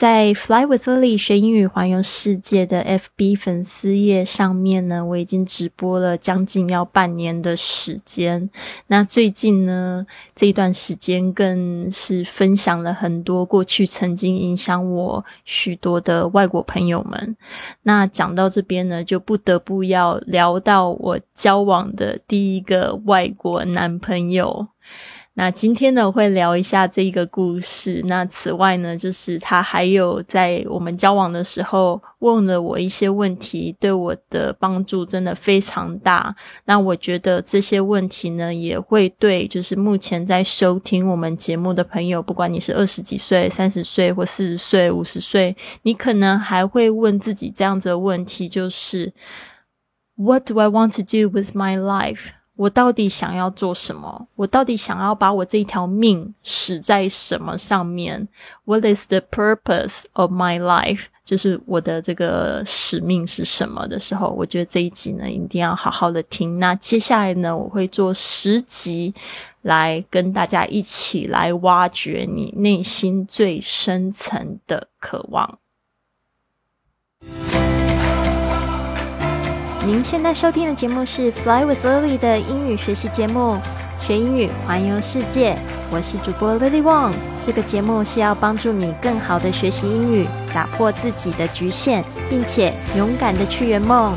在 Fly with Lily 学英语环游世界的 FB 粉丝页上面呢，我已经直播了将近要半年的时间。那最近呢，这段时间更是分享了很多过去曾经影响我许多的外国朋友们。那讲到这边呢，就不得不要聊到我交往的第一个外国男朋友。那今天呢，会聊一下这个故事。那此外呢，就是他还有在我们交往的时候问了我一些问题，对我的帮助真的非常大。那我觉得这些问题呢，也会对就是目前在收听我们节目的朋友，不管你是二十几岁、三十岁或四十岁、五十岁，你可能还会问自己这样子的问题，就是 What do I want to do with my life？我到底想要做什么？我到底想要把我这一条命使在什么上面？What is the purpose of my life？就是我的这个使命是什么的时候，我觉得这一集呢一定要好好的听。那接下来呢，我会做十集来跟大家一起来挖掘你内心最深层的渴望。您现在收听的节目是《Fly with Lily》的英语学习节目，学英语环游世界。我是主播 Lily Wong。这个节目是要帮助你更好的学习英语，打破自己的局限，并且勇敢的去圆梦。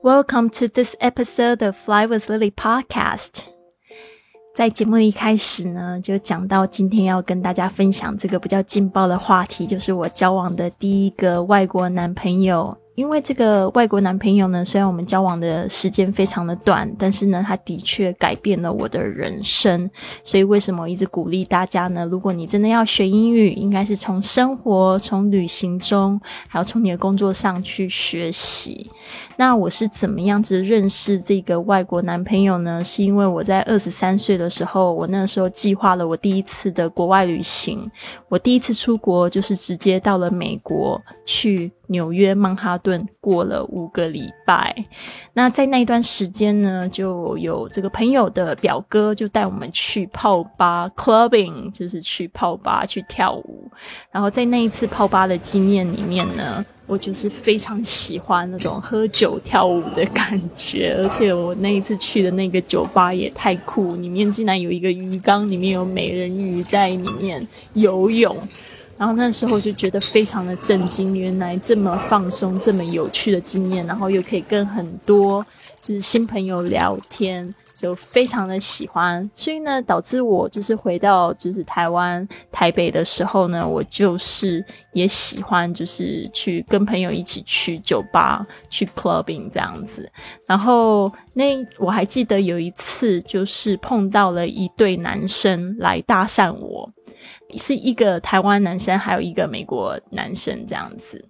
Welcome to this episode of Fly with Lily podcast。在节目一开始呢，就讲到今天要跟大家分享这个比较劲爆的话题，就是我交往的第一个外国男朋友。因为这个外国男朋友呢，虽然我们交往的时间非常的短，但是呢，他的确改变了我的人生。所以为什么一直鼓励大家呢？如果你真的要学英语，应该是从生活、从旅行中，还有从你的工作上去学习。那我是怎么样子认识这个外国男朋友呢？是因为我在二十三岁的时候，我那时候计划了我第一次的国外旅行。我第一次出国就是直接到了美国去。纽约曼哈顿过了五个礼拜，那在那一段时间呢，就有这个朋友的表哥就带我们去泡吧 （clubbing），就是去泡吧去跳舞。然后在那一次泡吧的经验里面呢，我就是非常喜欢那种喝酒跳舞的感觉，而且我那一次去的那个酒吧也太酷，里面竟然有一个鱼缸，里面有美人鱼在里面游泳。然后那时候就觉得非常的震惊，原来这么放松、这么有趣的经验，然后又可以跟很多就是新朋友聊天，就非常的喜欢。所以呢，导致我就是回到就是台湾台北的时候呢，我就是也喜欢就是去跟朋友一起去酒吧、去 clubbing 这样子。然后那我还记得有一次就是碰到了一对男生来搭讪我。是一个台湾男生，还有一个美国男生这样子。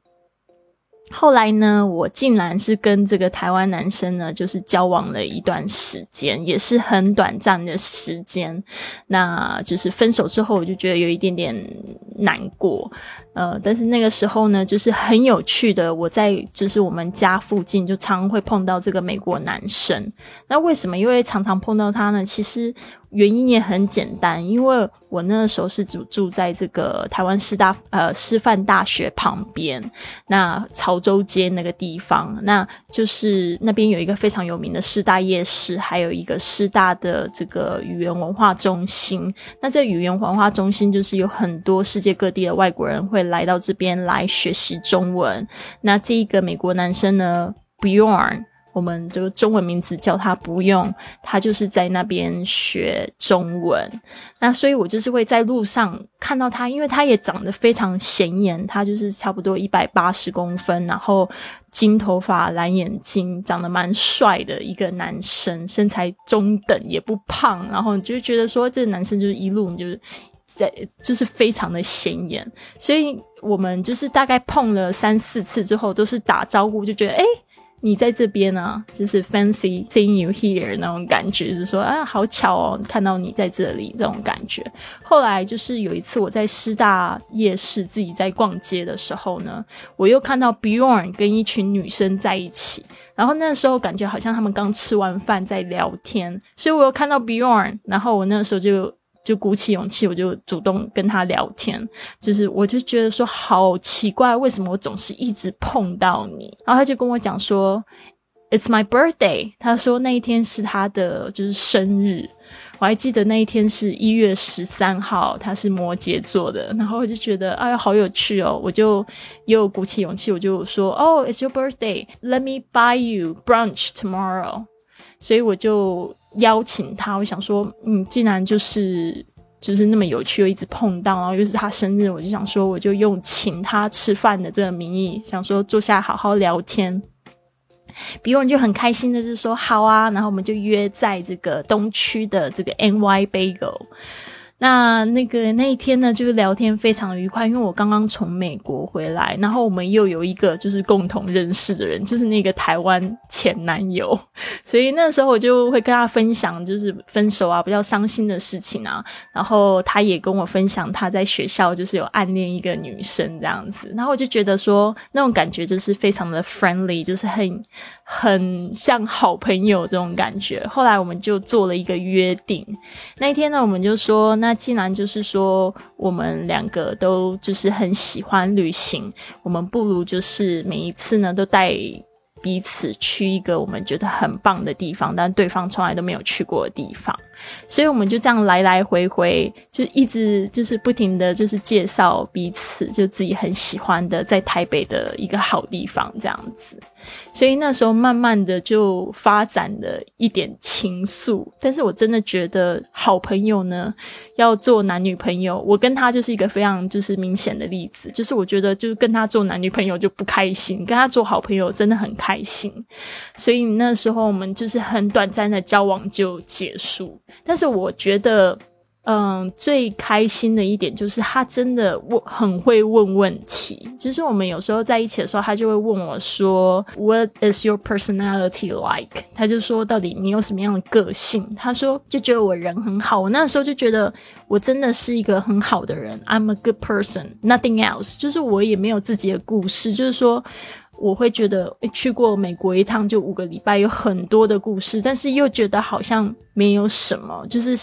后来呢，我竟然是跟这个台湾男生呢，就是交往了一段时间，也是很短暂的时间。那就是分手之后，我就觉得有一点点难过。呃，但是那个时候呢，就是很有趣的，我在就是我们家附近就常会碰到这个美国男生。那为什么？因为常常碰到他呢？其实。原因也很简单，因为我那个时候是住住在这个台湾师大呃师范大学旁边，那潮州街那个地方，那就是那边有一个非常有名的师大夜市，还有一个师大的这个语言文化中心。那这语言文化中心就是有很多世界各地的外国人会来到这边来学习中文。那这一个美国男生呢，Bjorn。我们这个中文名字叫他不用，他就是在那边学中文。那所以我就是会在路上看到他，因为他也长得非常显眼，他就是差不多一百八十公分，然后金头发、蓝眼睛，长得蛮帅的一个男生，身材中等也不胖，然后你就觉得说这男生就是一路就是在就是非常的显眼，所以我们就是大概碰了三四次之后，都是打招呼，就觉得哎。你在这边呢，就是 fancy seeing you here 那种感觉，就是说啊，好巧哦，看到你在这里这种感觉。后来就是有一次我在师大夜市自己在逛街的时候呢，我又看到 Bjorn 跟一群女生在一起，然后那时候感觉好像他们刚吃完饭在聊天，所以我又看到 Bjorn，然后我那时候就。就鼓起勇气，我就主动跟他聊天。就是我就觉得说好奇怪，为什么我总是一直碰到你？然后他就跟我讲说，It's my birthday。他说那一天是他的就是生日。我还记得那一天是一月十三号，他是摩羯座的。然后我就觉得哎呀好有趣哦，我就又鼓起勇气，我就说哦，It's your birthday. Let me buy you brunch tomorrow. 所以我就。邀请他，我想说，嗯，既然就是就是那么有趣，又一直碰到，然后又是他生日，我就想说，我就用请他吃饭的这个名义，想说坐下好好聊天。比我就很开心的，就说好啊，然后我们就约在这个东区的这个 NY Bagel。那那个那一天呢，就是聊天非常愉快，因为我刚刚从美国回来，然后我们又有一个就是共同认识的人，就是那个台湾前男友，所以那时候我就会跟他分享，就是分手啊比较伤心的事情啊，然后他也跟我分享他在学校就是有暗恋一个女生这样子，然后我就觉得说那种感觉就是非常的 friendly，就是很很像好朋友这种感觉。后来我们就做了一个约定，那一天呢，我们就说那。既然就是说，我们两个都就是很喜欢旅行，我们不如就是每一次呢都带彼此去一个我们觉得很棒的地方，但对方从来都没有去过的地方。所以我们就这样来来回回，就一直就是不停的就是介绍彼此，就自己很喜欢的在台北的一个好地方这样子。所以那时候慢慢的就发展了一点情愫。但是我真的觉得好朋友呢，要做男女朋友，我跟他就是一个非常就是明显的例子。就是我觉得就是跟他做男女朋友就不开心，跟他做好朋友真的很开心。所以那时候我们就是很短暂的交往就结束。但是我觉得，嗯，最开心的一点就是他真的问很会问问题。就是我们有时候在一起的时候，他就会问我说：“What is your personality like？” 他就说：“到底你有什么样的个性？”他说：“就觉得我人很好。”我那时候就觉得我真的是一个很好的人。I'm a good person, nothing else。就是我也没有自己的故事，就是说。我会觉得去过美国一趟就五个礼拜，有很多的故事，但是又觉得好像没有什么，就是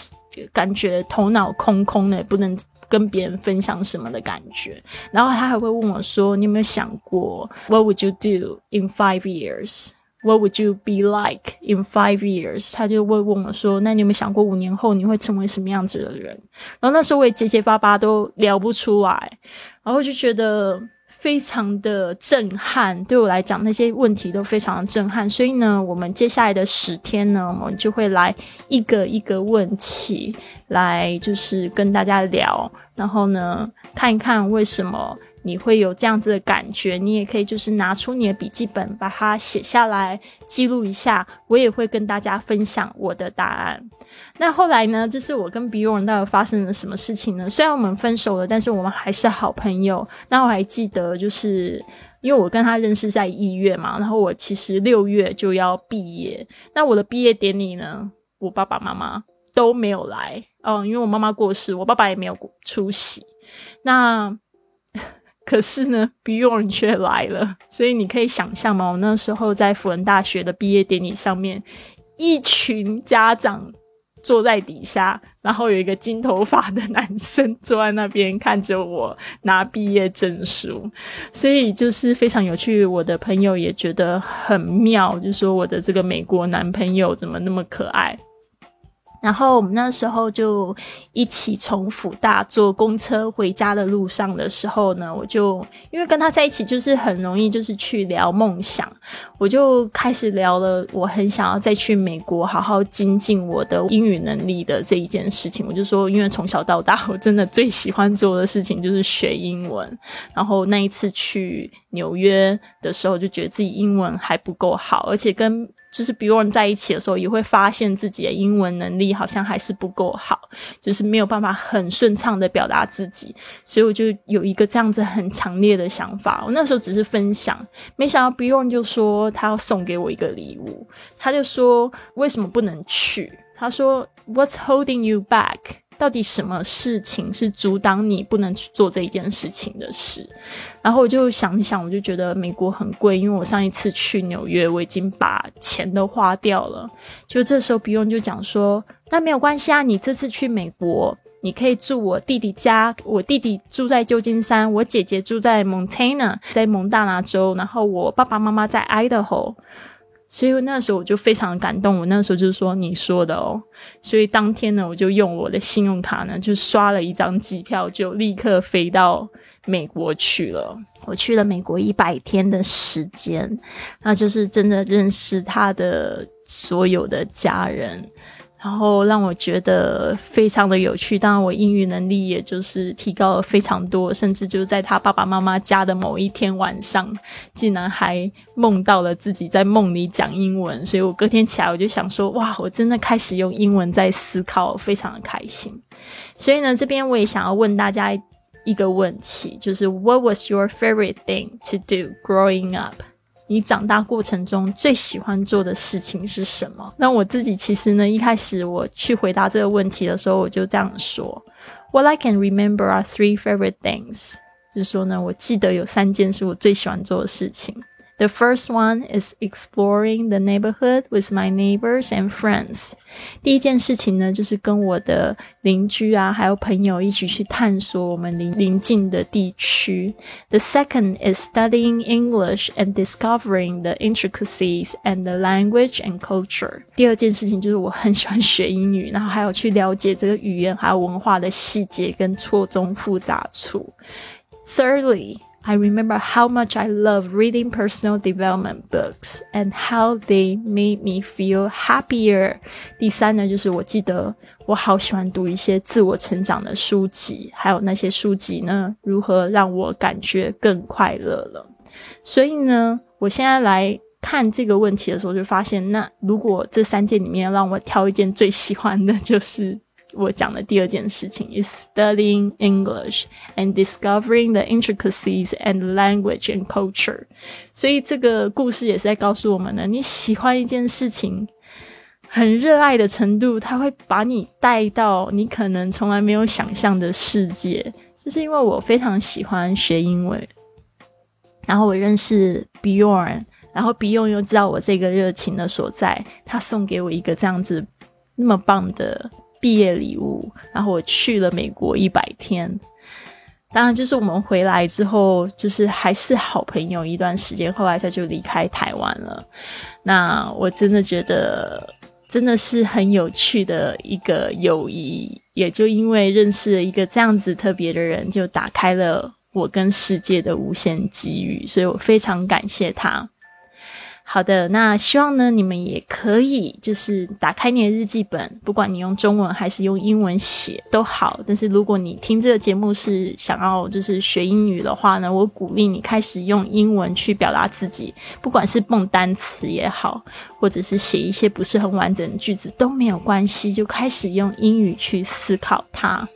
感觉头脑空空的，不能跟别人分享什么的感觉。然后他还会问我说：“你有没有想过，What would you do in five years? What would you be like in five years？” 他就会问我说：“那你有没有想过五年后你会成为什么样子的人？”然后那时候我也结结巴巴都聊不出来，然后就觉得。非常的震撼，对我来讲那些问题都非常的震撼，所以呢，我们接下来的十天呢，我们就会来一个一个问题，来就是跟大家聊，然后呢，看一看为什么。你会有这样子的感觉，你也可以就是拿出你的笔记本，把它写下来，记录一下。我也会跟大家分享我的答案。那后来呢，就是我跟 Bjorn 到底发生了什么事情呢？虽然我们分手了，但是我们还是好朋友。那我还记得，就是因为我跟他认识在一月嘛，然后我其实六月就要毕业。那我的毕业典礼呢，我爸爸妈妈都没有来哦，因为我妈妈过世，我爸爸也没有出席。那 可是呢，Bjorn 却来了，所以你可以想象吗？我那时候在辅仁大学的毕业典礼上面，一群家长坐在底下，然后有一个金头发的男生坐在那边看着我拿毕业证书，所以就是非常有趣。我的朋友也觉得很妙，就说我的这个美国男朋友怎么那么可爱。然后我们那时候就一起从福大坐公车回家的路上的时候呢，我就因为跟他在一起就是很容易就是去聊梦想，我就开始聊了我很想要再去美国好好精进我的英语能力的这一件事情。我就说，因为从小到大我真的最喜欢做的事情就是学英文，然后那一次去纽约的时候就觉得自己英文还不够好，而且跟就是 Beyond 在一起的时候，也会发现自己的英文能力好像还是不够好，就是没有办法很顺畅的表达自己，所以我就有一个这样子很强烈的想法。我那时候只是分享，没想到 Beyond 就说他要送给我一个礼物，他就说为什么不能去？他说 What's holding you back？到底什么事情是阻挡你不能去做这一件事情的事？然后我就想一想，我就觉得美国很贵，因为我上一次去纽约，我已经把钱都花掉了。就这时候，不用就讲说，那没有关系啊，你这次去美国，你可以住我弟弟家，我弟弟住在旧金山，我姐姐住在 Montana，在蒙大拿州，然后我爸爸妈妈在 Idaho。所以那时候我就非常感动，我那时候就是说你说的哦，所以当天呢，我就用我的信用卡呢，就刷了一张机票，就立刻飞到美国去了。我去了美国一百天的时间，那就是真的认识他的所有的家人。然后让我觉得非常的有趣，当然我英语能力也就是提高了非常多，甚至就是在他爸爸妈妈家的某一天晚上，竟然还梦到了自己在梦里讲英文，所以我隔天起来我就想说，哇，我真的开始用英文在思考，非常的开心。所以呢，这边我也想要问大家一个问题，就是 What was your favorite thing to do growing up？你长大过程中最喜欢做的事情是什么？那我自己其实呢，一开始我去回答这个问题的时候，我就这样说：What I can remember are three favorite things。就是说呢，我记得有三件是我最喜欢做的事情。The first one is exploring the neighborhood with my neighbors and friends。第一件事情呢，就是跟我的邻居啊，还有朋友一起去探索我们邻邻近的地区。The second is studying English and discovering the intricacies and the language and culture。第二件事情就是我很喜欢学英语，然后还有去了解这个语言还有文化的细节跟错综复杂处。Thirdly。 I remember how much I love reading personal development books and how they made me feel happier. 第三呢，就是我记得我好喜欢读一些自我成长的书籍，还有那些书籍呢，如何让我感觉更快乐了。所以呢，我现在来看这个问题的时候，就发现，那如果这三件里面让我挑一件最喜欢的，就是我讲的第二件事情，is studying English and discovering the intricacies and language and culture。所以这个故事也是在告诉我们呢，你喜欢一件事情，很热爱的程度，它会把你带到你可能从来没有想象的世界。就是因为我非常喜欢学英文，然后我认识 Bjorn，然后 Bjorn 又知道我这个热情的所在，他送给我一个这样子那么棒的。毕业礼物，然后我去了美国一百天。当然，就是我们回来之后，就是还是好朋友一段时间。后来他就离开台湾了。那我真的觉得，真的是很有趣的一个友谊。也就因为认识了一个这样子特别的人，就打开了我跟世界的无限机遇。所以我非常感谢他。好的，那希望呢，你们也可以就是打开你的日记本，不管你用中文还是用英文写都好。但是如果你听这个节目是想要就是学英语的话呢，我鼓励你开始用英文去表达自己，不管是蹦单词也好，或者是写一些不是很完整的句子都没有关系，就开始用英语去思考它。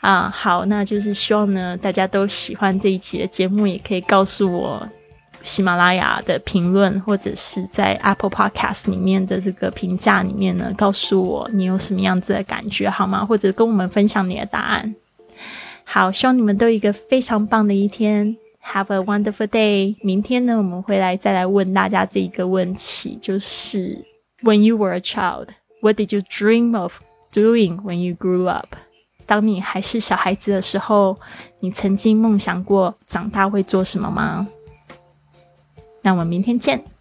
啊，好，那就是希望呢大家都喜欢这一期的节目，也可以告诉我。喜马拉雅的评论，或者是在 Apple Podcast 里面的这个评价里面呢，告诉我你有什么样子的感觉，好吗？或者跟我们分享你的答案。好，希望你们都有一个非常棒的一天，Have a wonderful day。明天呢，我们会来再来问大家这一个问题，就是 When you were a child, what did you dream of doing when you grew up？当你还是小孩子的时候，你曾经梦想过长大会做什么吗？那我们明天见。